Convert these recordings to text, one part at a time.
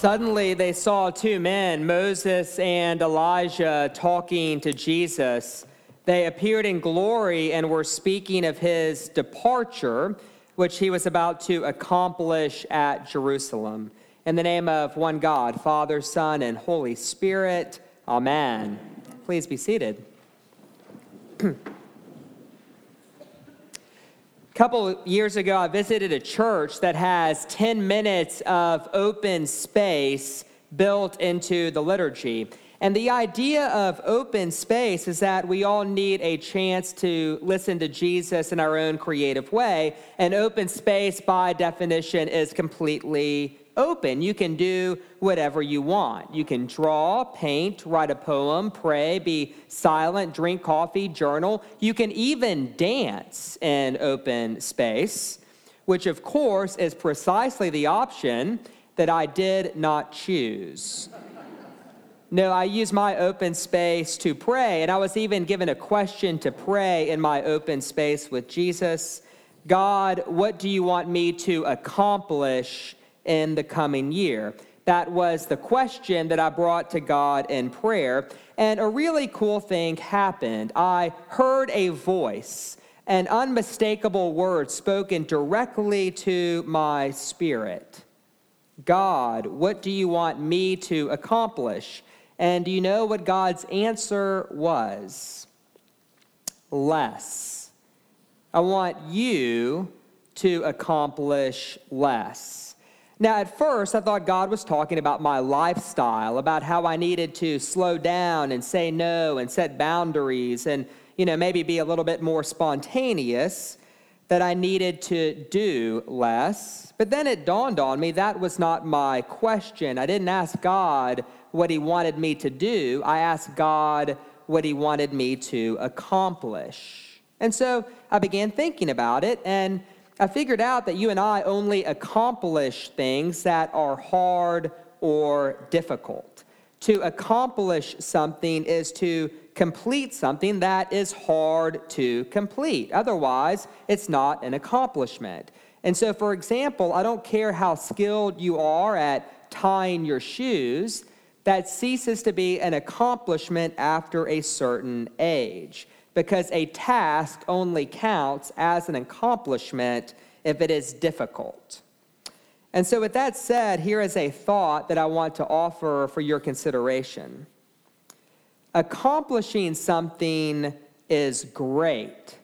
Suddenly they saw two men, Moses and Elijah, talking to Jesus. They appeared in glory and were speaking of his departure, which he was about to accomplish at Jerusalem. In the name of one God, Father, Son, and Holy Spirit, Amen. Please be seated. couple years ago, I visited a church that has 10 minutes of open space built into the liturgy. And the idea of open space is that we all need a chance to listen to Jesus in our own creative way. And open space, by definition, is completely open. You can do whatever you want. You can draw, paint, write a poem, pray, be silent, drink coffee, journal. You can even dance in open space, which, of course, is precisely the option that I did not choose. No, I use my open space to pray, and I was even given a question to pray in my open space with Jesus. God, what do you want me to accomplish in the coming year? That was the question that I brought to God in prayer. And a really cool thing happened. I heard a voice, an unmistakable word spoken directly to my spirit God, what do you want me to accomplish? And do you know what God's answer was? Less. I want you to accomplish less. Now, at first, I thought God was talking about my lifestyle, about how I needed to slow down and say no and set boundaries and, you know, maybe be a little bit more spontaneous, that I needed to do less. But then it dawned on me that was not my question. I didn't ask God what He wanted me to do, I asked God what He wanted me to accomplish. And so I began thinking about it and I figured out that you and I only accomplish things that are hard or difficult. To accomplish something is to complete something that is hard to complete. Otherwise, it's not an accomplishment. And so, for example, I don't care how skilled you are at tying your shoes, that ceases to be an accomplishment after a certain age because a task only counts as an accomplishment if it is difficult. And so, with that said, here is a thought that I want to offer for your consideration. Accomplishing something is great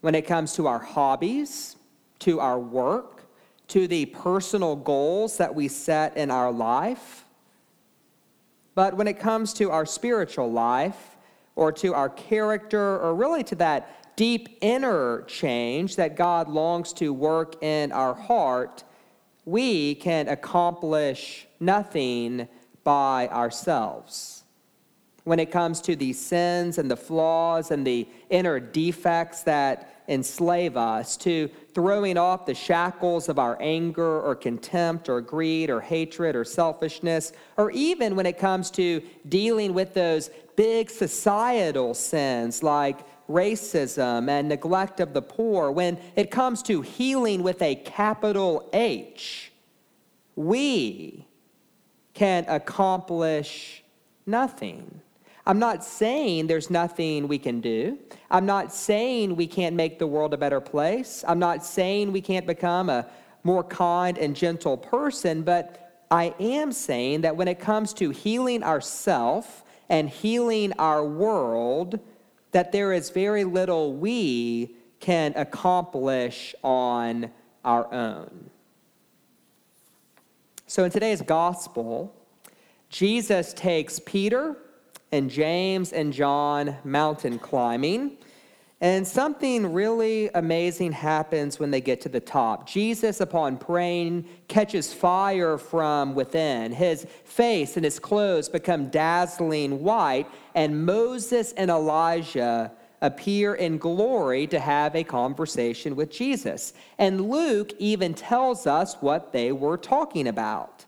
when it comes to our hobbies, to our work, to the personal goals that we set in our life. But when it comes to our spiritual life, or to our character or really to that deep inner change that God longs to work in our heart, we can accomplish nothing by ourselves. When it comes to the sins and the flaws and the inner defects that enslave us, to throwing off the shackles of our anger or contempt or greed or hatred or selfishness, or even when it comes to dealing with those big societal sins like racism and neglect of the poor, when it comes to healing with a capital H, we can accomplish nothing. I'm not saying there's nothing we can do. I'm not saying we can't make the world a better place. I'm not saying we can't become a more kind and gentle person, but I am saying that when it comes to healing ourselves and healing our world, that there is very little we can accomplish on our own. So in today's gospel, Jesus takes Peter and James and John mountain climbing. And something really amazing happens when they get to the top. Jesus, upon praying, catches fire from within. His face and his clothes become dazzling white, and Moses and Elijah appear in glory to have a conversation with Jesus. And Luke even tells us what they were talking about.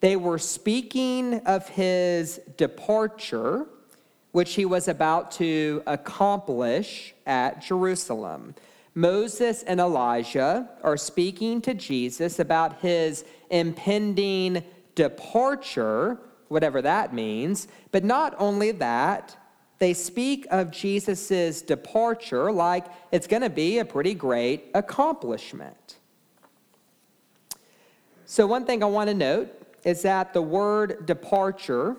They were speaking of his departure which he was about to accomplish at Jerusalem. Moses and Elijah are speaking to Jesus about his impending departure, whatever that means. But not only that, they speak of Jesus' departure like it's going to be a pretty great accomplishment. So, one thing I want to note is that the word departure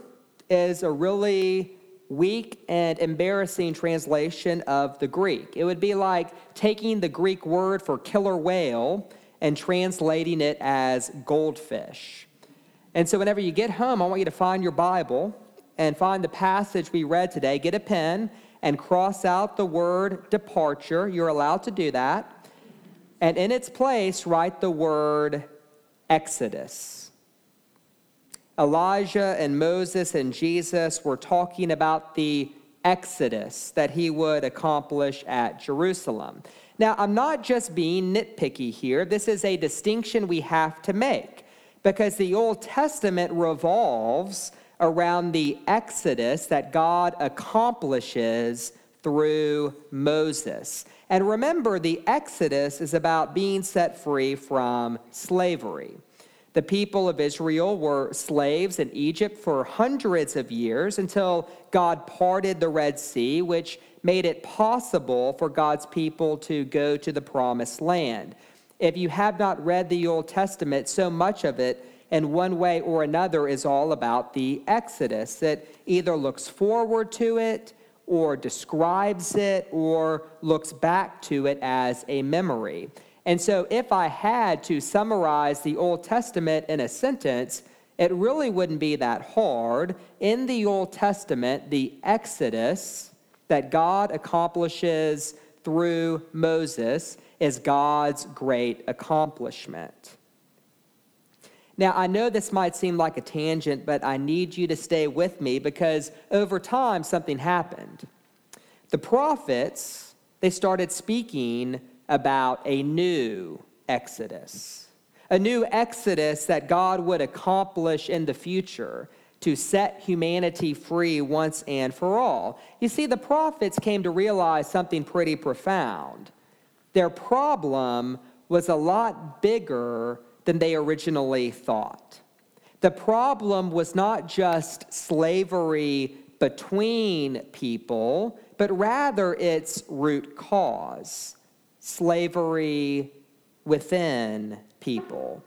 is a really weak and embarrassing translation of the Greek. It would be like taking the Greek word for killer whale and translating it as goldfish. And so, whenever you get home, I want you to find your Bible and find the passage we read today. Get a pen and cross out the word departure. You're allowed to do that. And in its place, write the word Exodus. Elijah and Moses and Jesus were talking about the exodus that he would accomplish at Jerusalem. Now, I'm not just being nitpicky here. This is a distinction we have to make because the Old Testament revolves around the exodus that God accomplishes through Moses. And remember, the exodus is about being set free from slavery. The people of Israel were slaves in Egypt for hundreds of years until God parted the Red Sea, which made it possible for God's people to go to the promised land. If you have not read the Old Testament, so much of it, in one way or another, is all about the Exodus. It either looks forward to it, or describes it, or looks back to it as a memory. And so, if I had to summarize the Old Testament in a sentence, it really wouldn't be that hard. In the Old Testament, the Exodus that God accomplishes through Moses is God's great accomplishment. Now, I know this might seem like a tangent, but I need you to stay with me because over time something happened. The prophets, they started speaking about a new exodus, a new exodus that God would accomplish in the future to set humanity free once and for all. You see, the prophets came to realize something pretty profound. Their problem was a lot bigger than they originally thought. The problem was not just slavery between people, but rather its root cause slavery within people.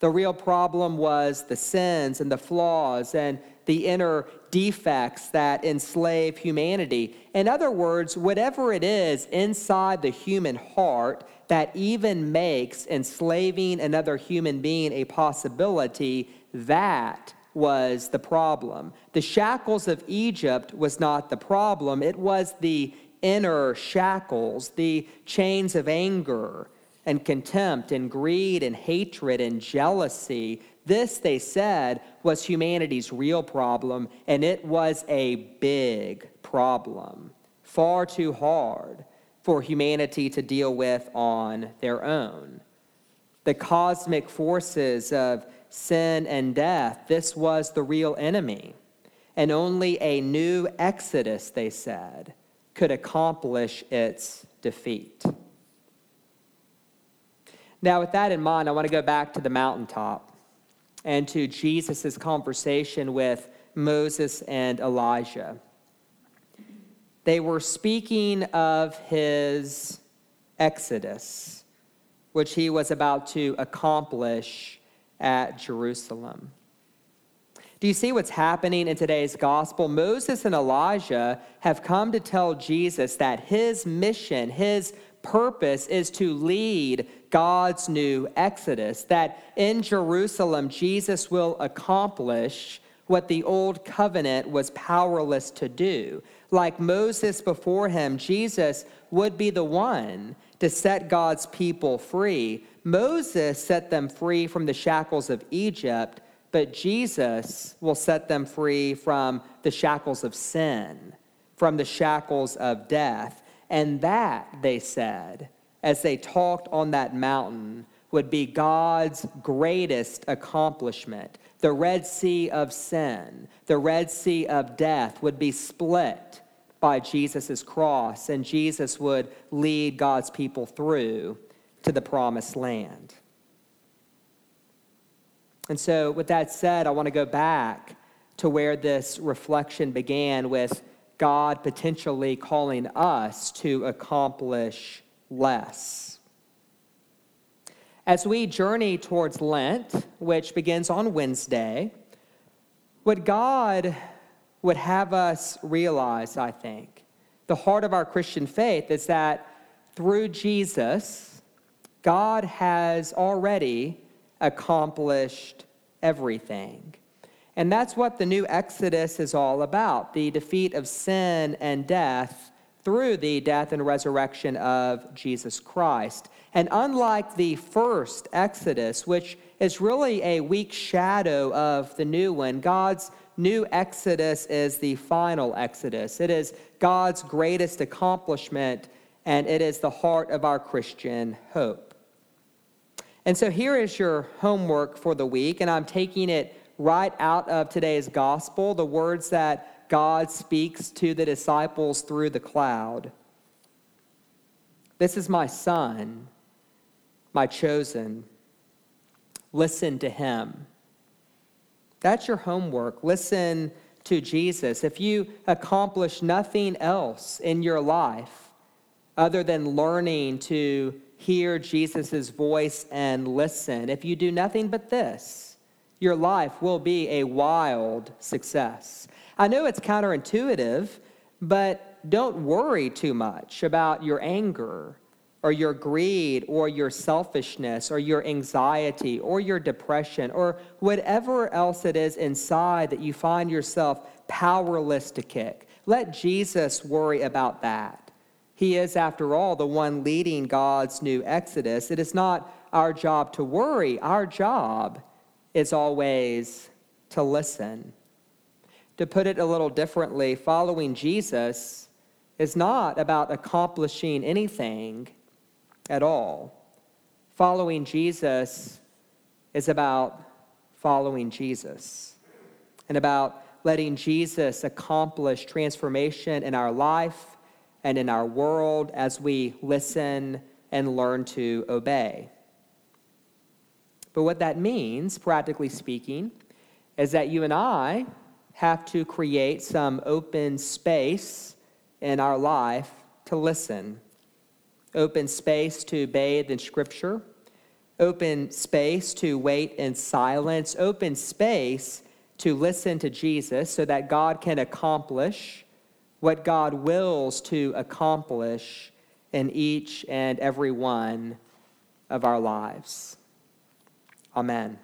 The real problem was the sins and the flaws and the inner defects that enslave humanity. In other words, whatever it is inside the human heart that even makes enslaving another human being a possibility, that was the problem. The shackles of Egypt was not the problem, it was the inner shackles, the chains of anger and contempt and greed and hatred and jealousy. This, they said, was humanity's real problem, and it was a big problem, far too hard for humanity to deal with on their own. The cosmic forces of sin and death, this was the real enemy. And only a new exodus, they said, could accomplish its defeat. Now, with that in mind, I want to go back to the mountaintop and to Jesus' conversation with Moses and Elijah. They were speaking of his exodus, which he was about to accomplish at Jerusalem. Do you see what's happening in today's gospel? Moses and Elijah have come to tell Jesus that his mission, his purpose is to lead God's new exodus, that in Jerusalem, Jesus will accomplish what the old covenant was powerless to do. Like Moses before him, Jesus would be the one to set God's people free. Moses set them free from the shackles of Egypt, but Jesus will set them free from the shackles of sin, from the shackles of death. And that, they said, as they talked on that mountain, would be God's greatest accomplishment. The Red Sea of sin, the Red Sea of death would be split by Jesus' cross, and Jesus would lead God's people through to the promised land. And so, with that said, I want to go back to where this reflection began with God potentially calling us to accomplish less. As we journey towards Lent, which begins on Wednesday, what God would have us realize, I think, the heart of our Christian faith is that through Jesus, God has already accomplished everything. And that's what the new Exodus is all about the defeat of sin and death through the death and resurrection of Jesus Christ. And unlike the first Exodus, which is really a weak shadow of the new one, God's new Exodus is the final Exodus. It is God's greatest accomplishment, and it is the heart of our Christian hope. And so here is your homework for the week, and I'm taking it right out of today's gospel, the words that God speaks to the disciples through the cloud. This is my son, my chosen. Listen to him. That's your homework. Listen to Jesus. If you accomplish nothing else in your life other than learning to hear Jesus' voice and listen. If you do nothing but this, your life will be a wild success. I know it's counterintuitive, but don't worry too much about your anger or your greed or your selfishness or your anxiety or your depression or whatever else it is inside that you find yourself powerless to kick. Let Jesus worry about that. He is, after all, the one leading God's new exodus. It is not our job to worry, our job is always to listen. To put it a little differently, following Jesus is not about accomplishing anything at all. Following Jesus is about following Jesus and about letting Jesus accomplish transformation in our life and in our world as we listen and learn to obey. But what that means, practically speaking, is that you and I have to create some open space in our life to listen. Open space to bathe in Scripture, open space to wait in silence, open space to listen to Jesus so that God can accomplish what God wills to accomplish in each and every one of our lives. Amen.